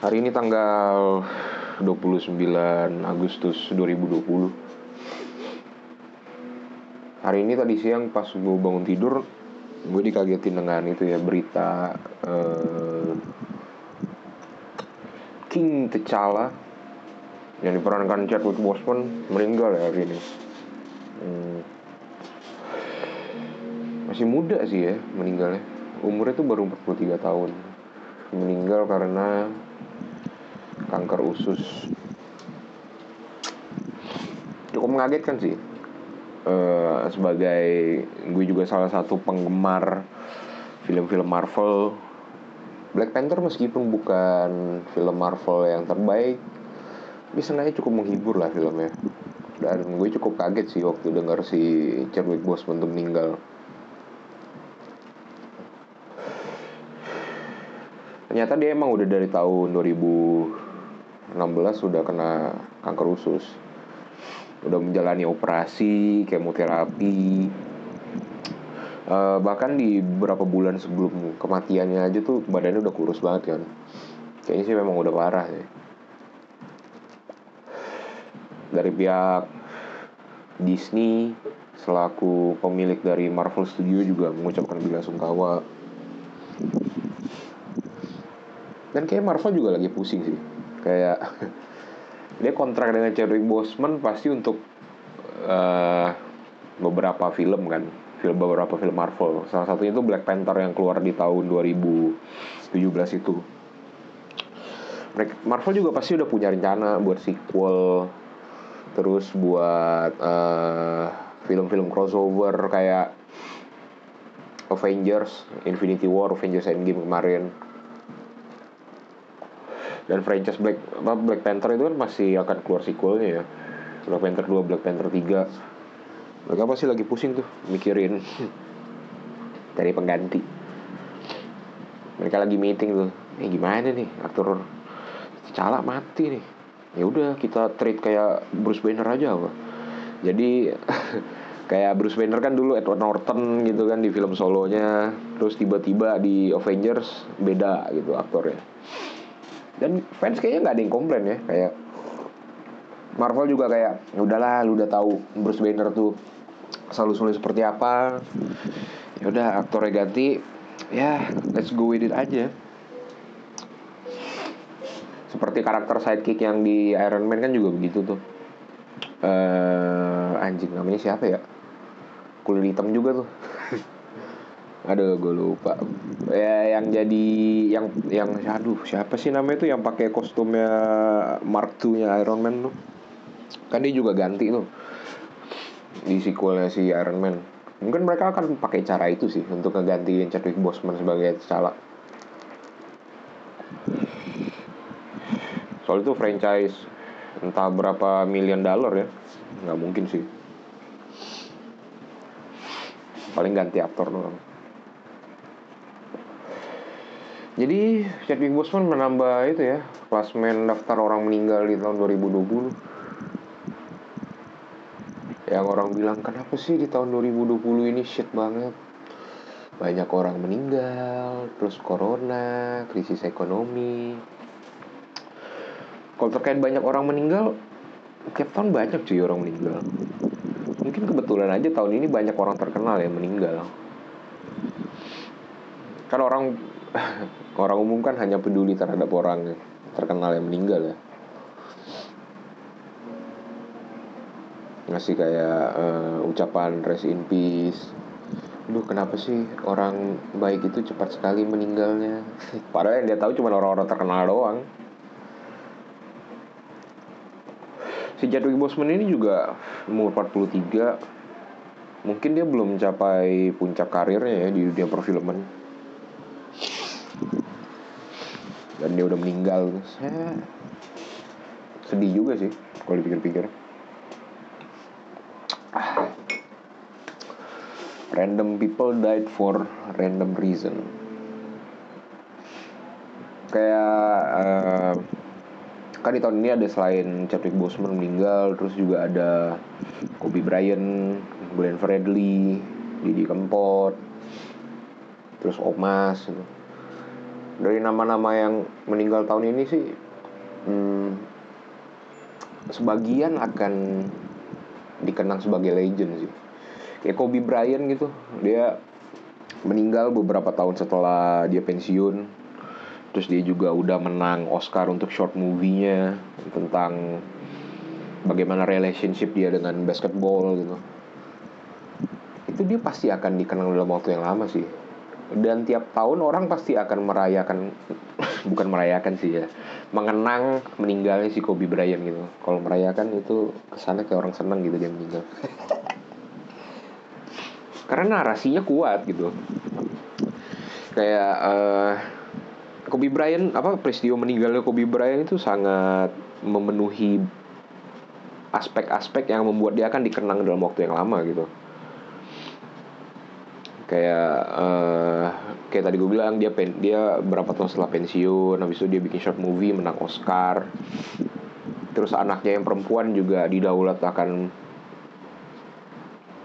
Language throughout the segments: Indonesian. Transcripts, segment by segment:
Hari ini tanggal 29 Agustus 2020 Hari ini tadi siang pas gue bangun tidur Gue dikagetin dengan itu ya berita uh, King T'Challa Yang diperankan Chadwick Boseman meninggal ya hari ini. Hmm. Masih muda sih ya meninggalnya. Umurnya tuh baru 43 tahun. Meninggal karena kanker usus. Cukup mengagetkan sih. Uh, sebagai gue juga salah satu penggemar film-film Marvel. Black Panther meskipun bukan film Marvel yang terbaik bisa seenggaknya cukup menghibur lah filmnya. Dan gue cukup kaget sih waktu dengar si Chadwick Boseman tuh meninggal. Ternyata dia emang udah dari tahun 2000 16 sudah kena kanker usus. Udah menjalani operasi kemoterapi uh, bahkan di beberapa bulan sebelum kematiannya aja tuh badannya udah kurus banget kan kayaknya sih memang udah parah sih. Dari pihak Disney selaku pemilik dari Marvel Studio juga mengucapkan bela sungkawa. Dan kayak Marvel juga lagi pusing sih kayak dia kontrak dengan Chadwick Boseman pasti untuk uh, beberapa film kan. Film beberapa film Marvel. Salah satunya itu Black Panther yang keluar di tahun 2017 itu. Marvel juga pasti udah punya rencana buat sequel terus buat uh, film-film crossover kayak Avengers Infinity War Avengers Endgame kemarin dan franchise Black Black Panther itu kan masih akan keluar sequelnya ya. Black Panther 2 Black Panther 3 mereka pasti lagi pusing tuh mikirin dari pengganti. Mereka lagi meeting tuh eh gimana nih aktor Cala mati nih. Ya udah kita treat kayak Bruce Banner aja apa. Jadi kayak Bruce Banner kan dulu Edward Norton gitu kan di film solonya. Terus tiba-tiba di Avengers beda gitu aktornya dan fans kayaknya nggak ada yang komplain ya kayak Marvel juga kayak ya udahlah lu udah tahu Bruce Banner tuh selalu sulit seperti apa. Ya udah aktornya ganti. Ya let's go with it aja. Seperti karakter sidekick yang di Iron Man kan juga begitu tuh. Uh, anjing namanya siapa ya? Kulit hitam juga tuh Aduh, gue lupa. Ya yang jadi yang yang aduh siapa sih namanya itu yang pakai kostumnya Mark II-nya Iron Man tuh. Kan dia juga ganti tuh. Di sequelnya si Iron Man. Mungkin mereka akan pakai cara itu sih untuk ngegantiin Chadwick Boseman sebagai T'Challa. Soal itu franchise entah berapa million dollar ya. Nggak mungkin sih. Paling ganti aktor doang. Jadi Chadwick Boseman menambah itu ya klasmen daftar orang meninggal di tahun 2020 Yang orang bilang kenapa sih di tahun 2020 ini shit banget? Banyak orang meninggal, terus corona, krisis ekonomi. Kalau terkait banyak orang meninggal, tiap tahun banyak cuy orang meninggal. Mungkin kebetulan aja tahun ini banyak orang terkenal yang meninggal. Kan orang orang umum kan hanya peduli terhadap orang terkenal yang meninggal ya. Ngasih kayak uh, ucapan rest in peace. Duh kenapa sih orang baik itu cepat sekali meninggalnya? Padahal yang dia tahu cuma orang-orang terkenal doang. Si Chadwick Boseman ini juga umur 43 Mungkin dia belum mencapai puncak karirnya ya di dunia perfilman dan dia udah meninggal. Saya sedih juga sih kalau dipikir-pikir. Random people died for random reason. Kayak uh, kan di tahun ini ada selain Chadwick Boseman meninggal terus juga ada Kobe Bryant, Glenn Fredly, Didi Kempot, terus Omas gitu dari nama-nama yang meninggal tahun ini sih hmm, sebagian akan dikenang sebagai legend sih. Kayak Kobe Bryant gitu dia meninggal beberapa tahun setelah dia pensiun. Terus dia juga udah menang Oscar untuk short movie-nya tentang bagaimana relationship dia dengan basketball gitu. Itu dia pasti akan dikenang dalam waktu yang lama sih dan tiap tahun orang pasti akan merayakan bukan merayakan sih ya mengenang meninggalnya si Kobe Bryant gitu. Kalau merayakan itu kesannya kayak orang senang gitu dia meninggal. Karena narasinya kuat gitu. Kayak uh, Kobe Bryant apa peristiwa meninggalnya Kobe Bryant itu sangat memenuhi aspek-aspek yang membuat dia akan dikenang dalam waktu yang lama gitu kayak uh, kayak tadi gue bilang dia pen dia berapa tahun setelah pensiun habis itu dia bikin short movie menang Oscar. Terus anaknya yang perempuan juga didaulat akan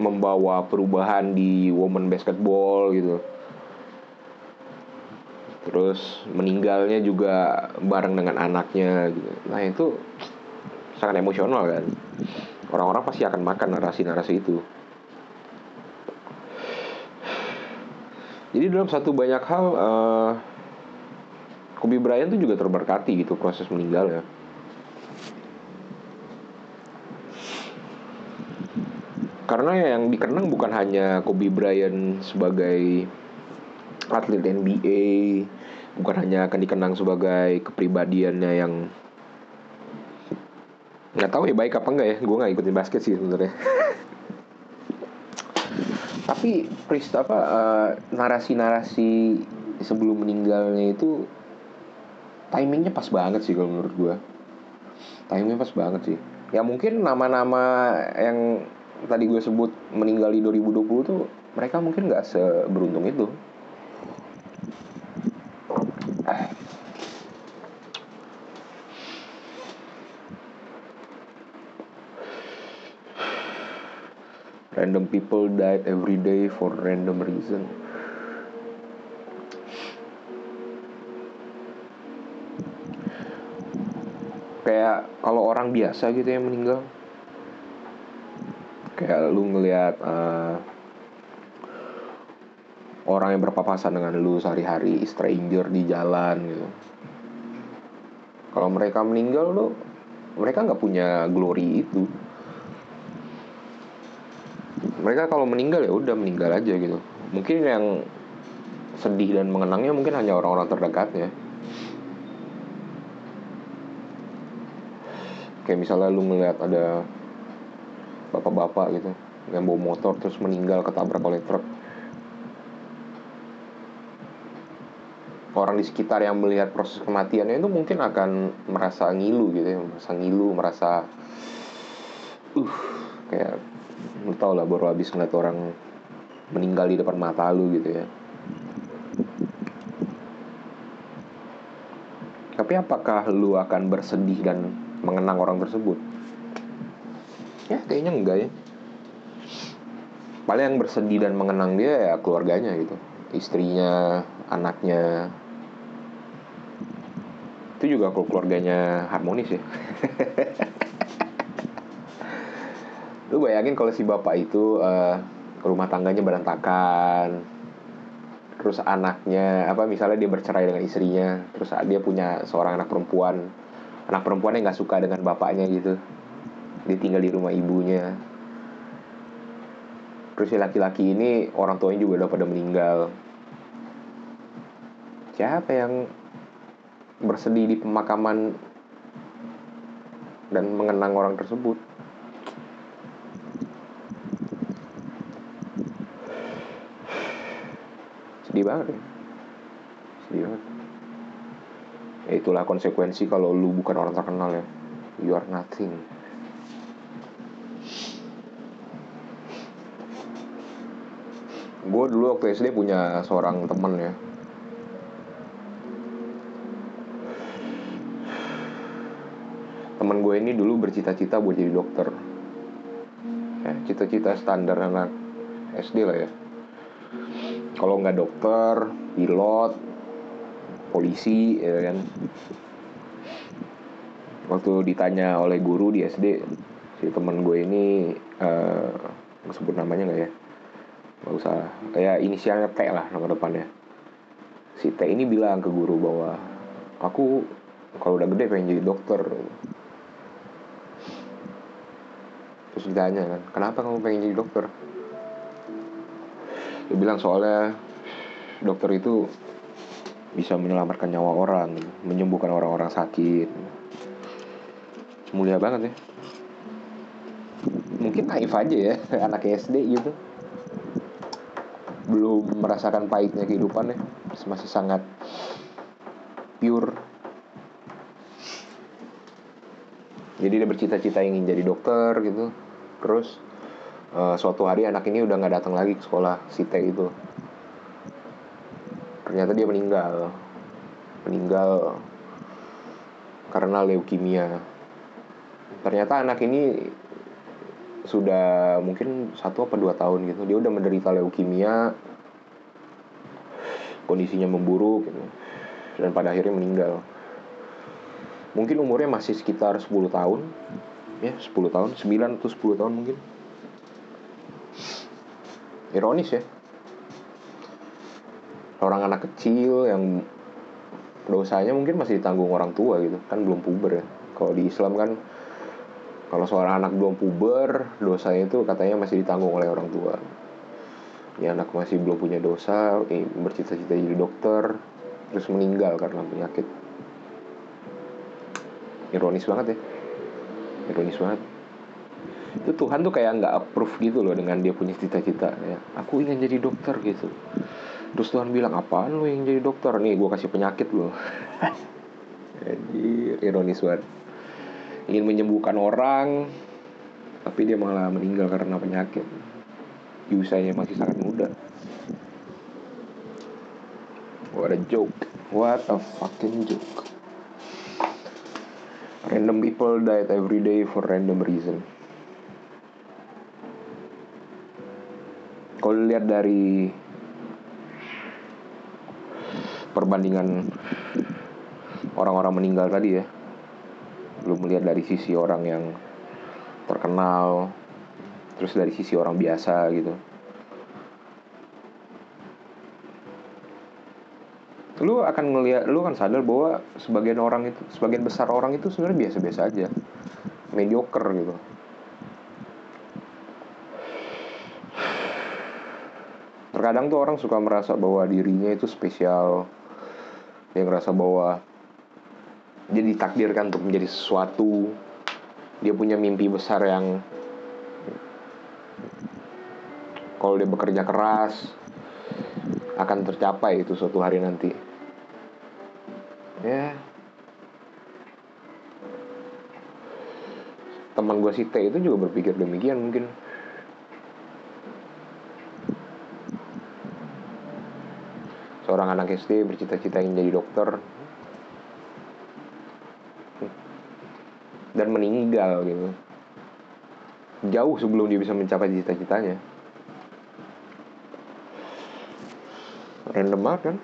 membawa perubahan di woman basketball gitu. Terus meninggalnya juga bareng dengan anaknya gitu. Nah itu sangat emosional kan. Orang-orang pasti akan makan narasi-narasi itu Jadi dalam satu banyak hal uh, Kobe Bryant tuh juga terberkati gitu proses meninggalnya. Karena yang dikenang bukan hanya Kobe Bryant sebagai atlet NBA, bukan hanya akan dikenang sebagai kepribadiannya yang nggak tahu ya baik apa enggak ya, gue nggak ikutin basket sih sebenarnya. tapi Prist apa uh, narasi-narasi sebelum meninggalnya itu timingnya pas banget sih kalau menurut gue timingnya pas banget sih. Ya mungkin nama-nama yang tadi gue sebut meninggal di 2020 tuh mereka mungkin nggak seberuntung itu random people died every day for random reason. Kayak kalau orang biasa gitu yang meninggal. Kayak lu ngelihat uh, orang yang berpapasan dengan lu sehari-hari stranger di jalan gitu. Kalau mereka meninggal lu mereka nggak punya glory itu mereka kalau meninggal ya udah meninggal aja gitu. Mungkin yang sedih dan mengenangnya mungkin hanya orang-orang terdekatnya. Kayak misalnya lu ngeliat ada bapak-bapak gitu yang bawa motor terus meninggal ketabrak oleh truk. Orang di sekitar yang melihat proses kematiannya itu mungkin akan merasa ngilu gitu ya merasa ngilu merasa uh kayak lu tau lah baru habis ngeliat orang meninggal di depan mata lu gitu ya. Tapi apakah lu akan bersedih dan mengenang orang tersebut? Ya kayaknya enggak ya. Paling yang bersedih dan mengenang dia ya keluarganya gitu. Istrinya anaknya. Itu juga kalau keluarganya harmonis ya lu bayangin kalau si bapak itu uh, rumah tangganya berantakan terus anaknya apa misalnya dia bercerai dengan istrinya terus dia punya seorang anak perempuan anak perempuan yang nggak suka dengan bapaknya gitu dia tinggal di rumah ibunya. Terus si laki-laki ini orang tuanya juga udah pada meninggal. Siapa yang bersedih di pemakaman dan mengenang orang tersebut sedih banget ya. Sedih banget. Ya itulah konsekuensi kalau lu bukan orang terkenal ya. You are nothing. Gue dulu waktu SD punya seorang temen ya. Temen gue ini dulu bercita-cita buat jadi dokter. Ya, cita-cita standar anak SD lah ya kalau nggak dokter pilot polisi ya kan. Waktu ditanya oleh guru di SD si teman gue ini uh, sebut namanya nggak ya? Nggak usah. Kayak inisialnya T lah nama depannya. Si T ini bilang ke guru bahwa aku kalau udah gede pengen jadi dokter. Terus ditanya kan kenapa kamu pengen jadi dokter dia bilang soalnya dokter itu bisa menyelamatkan nyawa orang menyembuhkan orang-orang sakit. Mulia banget ya. Mungkin naif aja ya anak SD gitu. Belum merasakan pahitnya kehidupan ya. Masih sangat pure. Jadi dia bercita-cita ingin jadi dokter gitu. Terus uh, suatu hari anak ini udah nggak datang lagi ke sekolah si T itu. Ternyata dia meninggal. Meninggal karena leukemia. Ternyata anak ini sudah mungkin satu apa dua tahun gitu. Dia udah menderita leukemia. Kondisinya memburuk gitu. dan pada akhirnya meninggal. Mungkin umurnya masih sekitar 10 tahun. Ya 10 tahun. 9 atau 10 tahun mungkin ironis ya. Orang anak kecil yang dosanya mungkin masih ditanggung orang tua gitu. Kan belum puber ya. Kalau di Islam kan kalau seorang anak belum puber dosanya itu katanya masih ditanggung oleh orang tua. Ya anak masih belum punya dosa eh, bercita-cita jadi dokter terus meninggal karena penyakit. Ironis banget ya. Ironis banget itu Tuhan tuh kayak nggak approve gitu loh dengan dia punya cita-cita ya aku ingin jadi dokter gitu. Terus Tuhan bilang apaan lu yang jadi dokter? Nih gue kasih penyakit lo jadi ironis banget. Ingin menyembuhkan orang tapi dia malah meninggal karena penyakit. Di usianya masih sangat muda. What a joke. What a fucking joke. Random people died every day for random reason kalau lihat dari perbandingan orang-orang meninggal tadi ya lu melihat dari sisi orang yang terkenal terus dari sisi orang biasa gitu. Lu akan ngelihat lu kan sadar bahwa sebagian orang itu sebagian besar orang itu sebenarnya biasa-biasa aja. Mediocre gitu terkadang tuh orang suka merasa bahwa dirinya itu spesial. Yang ngerasa bahwa dia ditakdirkan untuk menjadi sesuatu. Dia punya mimpi besar yang kalau dia bekerja keras akan tercapai itu suatu hari nanti. Ya. Teman gue si T itu juga berpikir demikian mungkin seorang anak SD bercita-cita ingin jadi dokter. Dan meninggal gitu. Jauh sebelum dia bisa mencapai cita-citanya. Random banget kan?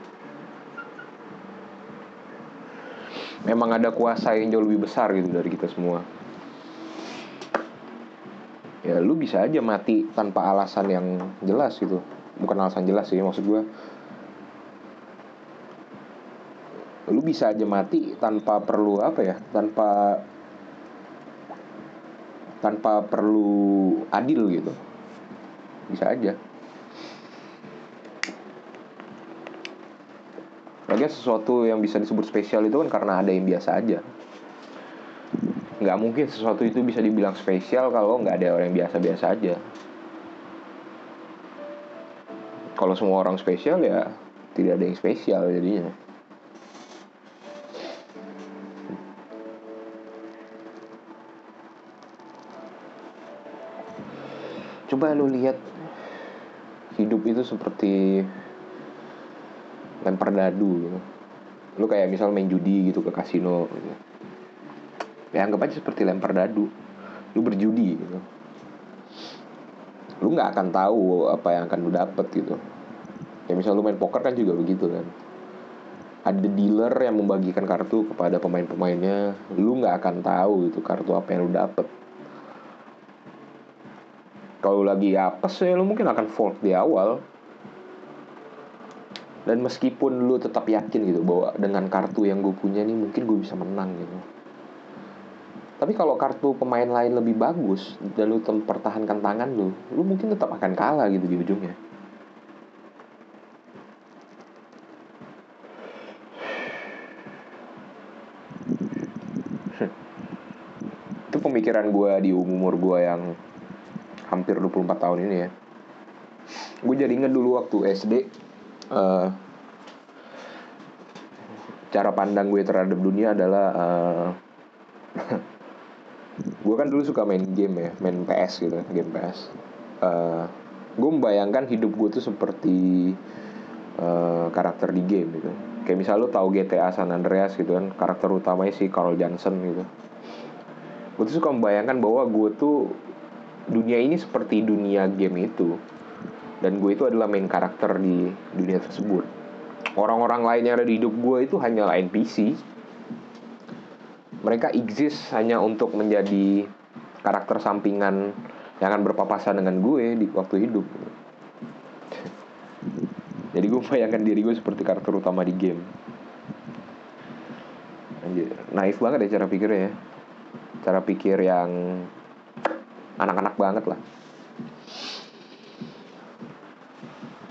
Memang ada kuasa yang jauh lebih besar gitu dari kita semua. Ya lu bisa aja mati tanpa alasan yang jelas gitu. Bukan alasan jelas sih maksud gue lu bisa aja mati tanpa perlu apa ya tanpa tanpa perlu adil gitu. Bisa aja. Lagi sesuatu yang bisa disebut spesial itu kan karena ada yang biasa aja. Nggak mungkin sesuatu itu bisa dibilang spesial kalau nggak ada orang yang biasa-biasa aja. Kalau semua orang spesial ya tidak ada yang spesial jadinya coba lu lihat. Hidup itu seperti lempar dadu gitu. lu kayak misal main judi gitu ke kasino gitu. ya anggap aja seperti lempar dadu. Lu berjudi gitu. Lu nggak akan tahu apa yang akan lu dapet gitu. Ya misal lu main poker kan juga begitu kan. Ada dealer yang membagikan kartu kepada pemain-pemainnya lu nggak akan tahu itu kartu apa yang lu dapet kalau lagi apes ya lu mungkin akan fold di awal. Dan meskipun lu tetap yakin gitu bahwa dengan kartu yang gue punya nih mungkin gue bisa menang gitu. Tapi kalau kartu pemain lain lebih bagus dan lu mempertahankan tangan lu lu mungkin tetap akan kalah gitu di ujungnya. Itu pemikiran gue di umur gue yang hampir 24 tahun ini ya. Gue jadi inget dulu waktu SD uh, cara pandang gue terhadap dunia adalah uh, gue kan dulu suka main game ya main PS gitu game PS uh, gue membayangkan hidup gue tuh seperti uh, karakter di game gitu. Kayak misal lo tahu GTA San Andreas gitu kan karakter utamanya si Carl Johnson gitu. Gue tuh suka membayangkan bahwa gue tuh dunia ini seperti dunia game itu. Dan gue itu adalah main karakter di dunia tersebut. Orang-orang lain yang ada di hidup gue itu hanyalah NPC mereka exist hanya untuk menjadi karakter sampingan yang akan berpapasan dengan gue di waktu hidup. Jadi gue bayangkan diri gue seperti karakter utama di game. Anjir, naif banget ya cara pikirnya ya. Cara pikir yang anak-anak banget lah.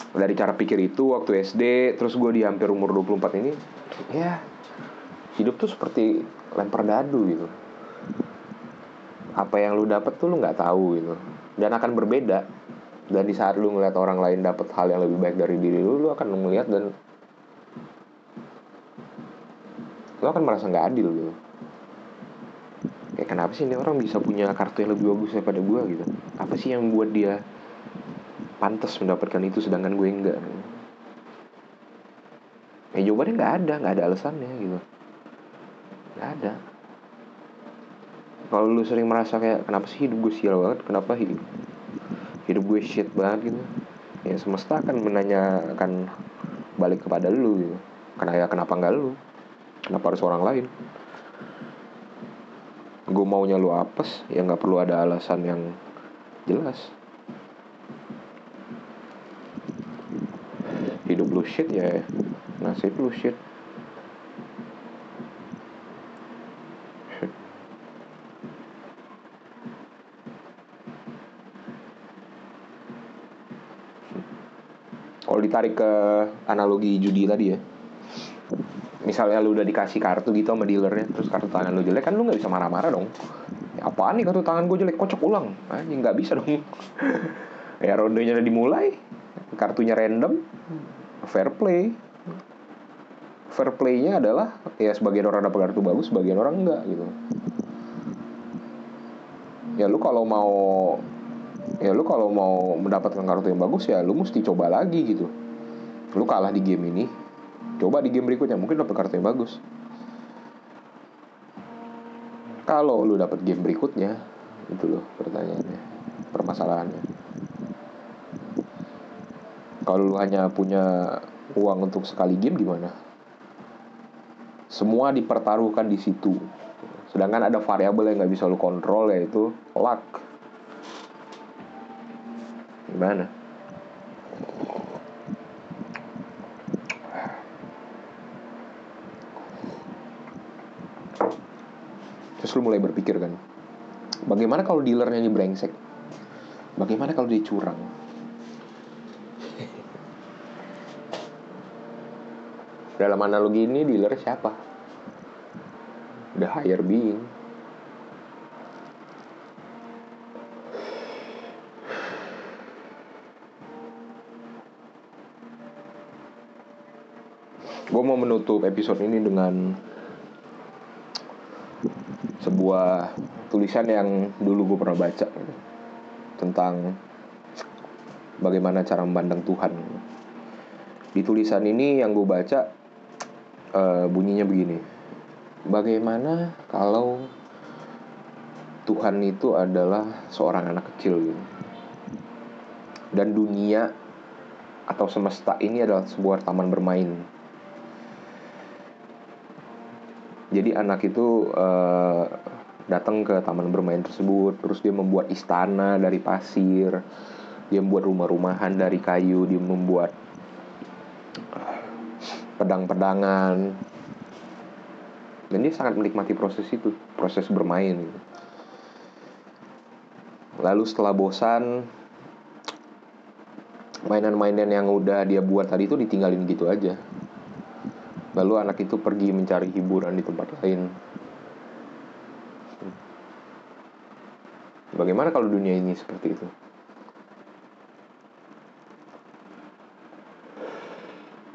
Dari cara pikir itu waktu SD terus gue di hampir umur 24 ini ya hidup tuh seperti lempar dadu gitu. Apa yang lu dapet tuh lu nggak tahu gitu. Dan akan berbeda. Dan di saat lu ngeliat orang lain dapet hal yang lebih baik dari diri lu lu akan melihat dan lu akan merasa nggak adil gitu kenapa sih ini orang bisa punya kartu yang lebih bagus daripada gue gitu? Apa sih yang membuat dia pantas mendapatkan itu sedangkan gue enggak? Ya jawabannya nggak ada nggak ada alasannya gitu. Nggak ada. Kalau lu sering merasa kayak kenapa sih hidup gue sial banget? Kenapa hidup hidup gue shit banget gitu? Ya semesta akan menanyakan balik kepada lu gitu. Karena ya kenapa nggak lu? Kenapa harus orang lain gue maunya lu apes ya nggak perlu ada alasan yang jelas. Hidup lu shit ya nasib lu shit. Kalau ditarik ke analogi judi tadi ya misalnya lu udah dikasih kartu gitu sama dealernya terus kartu tangan lu jelek kan lu nggak bisa marah-marah dong. Ya, apaan nih kartu tangan gue jelek? Kocok ulang. Anjing nggak bisa dong. Ya rondenya udah dimulai. Kartunya random. Fair play. Fair playnya adalah ya sebagian orang dapat kartu bagus sebagian orang enggak gitu. Ya lu kalau mau ya lu kalau mau mendapatkan kartu yang bagus ya lu mesti coba lagi gitu. Lu kalah di game ini coba di game berikutnya mungkin dapat kartu yang bagus. Kalau lu dapat game berikutnya itu loh pertanyaannya permasalahannya. Kalau lu hanya punya uang untuk sekali game gimana? Semua dipertaruhkan di situ. Sedangkan ada variabel yang nggak bisa lu kontrol yaitu luck. Gimana terus lu mulai berpikir kan bagaimana kalau dealernya ini brengsek bagaimana kalau dia curang dalam analogi ini dealer siapa? The higher being. Gue mau menutup episode ini dengan sebuah tulisan yang dulu gue pernah baca tentang bagaimana cara memandang Tuhan. Di tulisan ini yang gue baca uh, bunyinya begini. Bagaimana kalau Tuhan itu adalah seorang anak kecil gitu. Dan dunia atau semesta ini adalah sebuah taman bermain jadi anak itu uh, datang ke taman bermain tersebut. Terus dia membuat istana dari pasir. Dia membuat rumah-rumahan dari kayu. Dia membuat pedang-pedangan. Dan dia sangat menikmati proses itu proses bermain lalu setelah bosan mainan-mainan yang udah dia buat tadi itu ditinggalin gitu aja. Lalu anak itu pergi mencari hiburan di tempat lain Bagaimana kalau dunia ini seperti itu?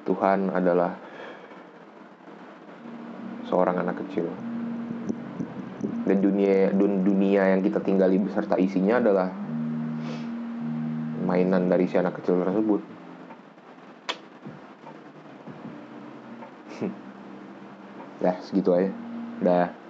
Tuhan adalah seorang anak kecil. Dan dunia dunia yang kita tinggali beserta isinya adalah mainan dari si anak kecil tersebut. Dah, segitu aja. Dah.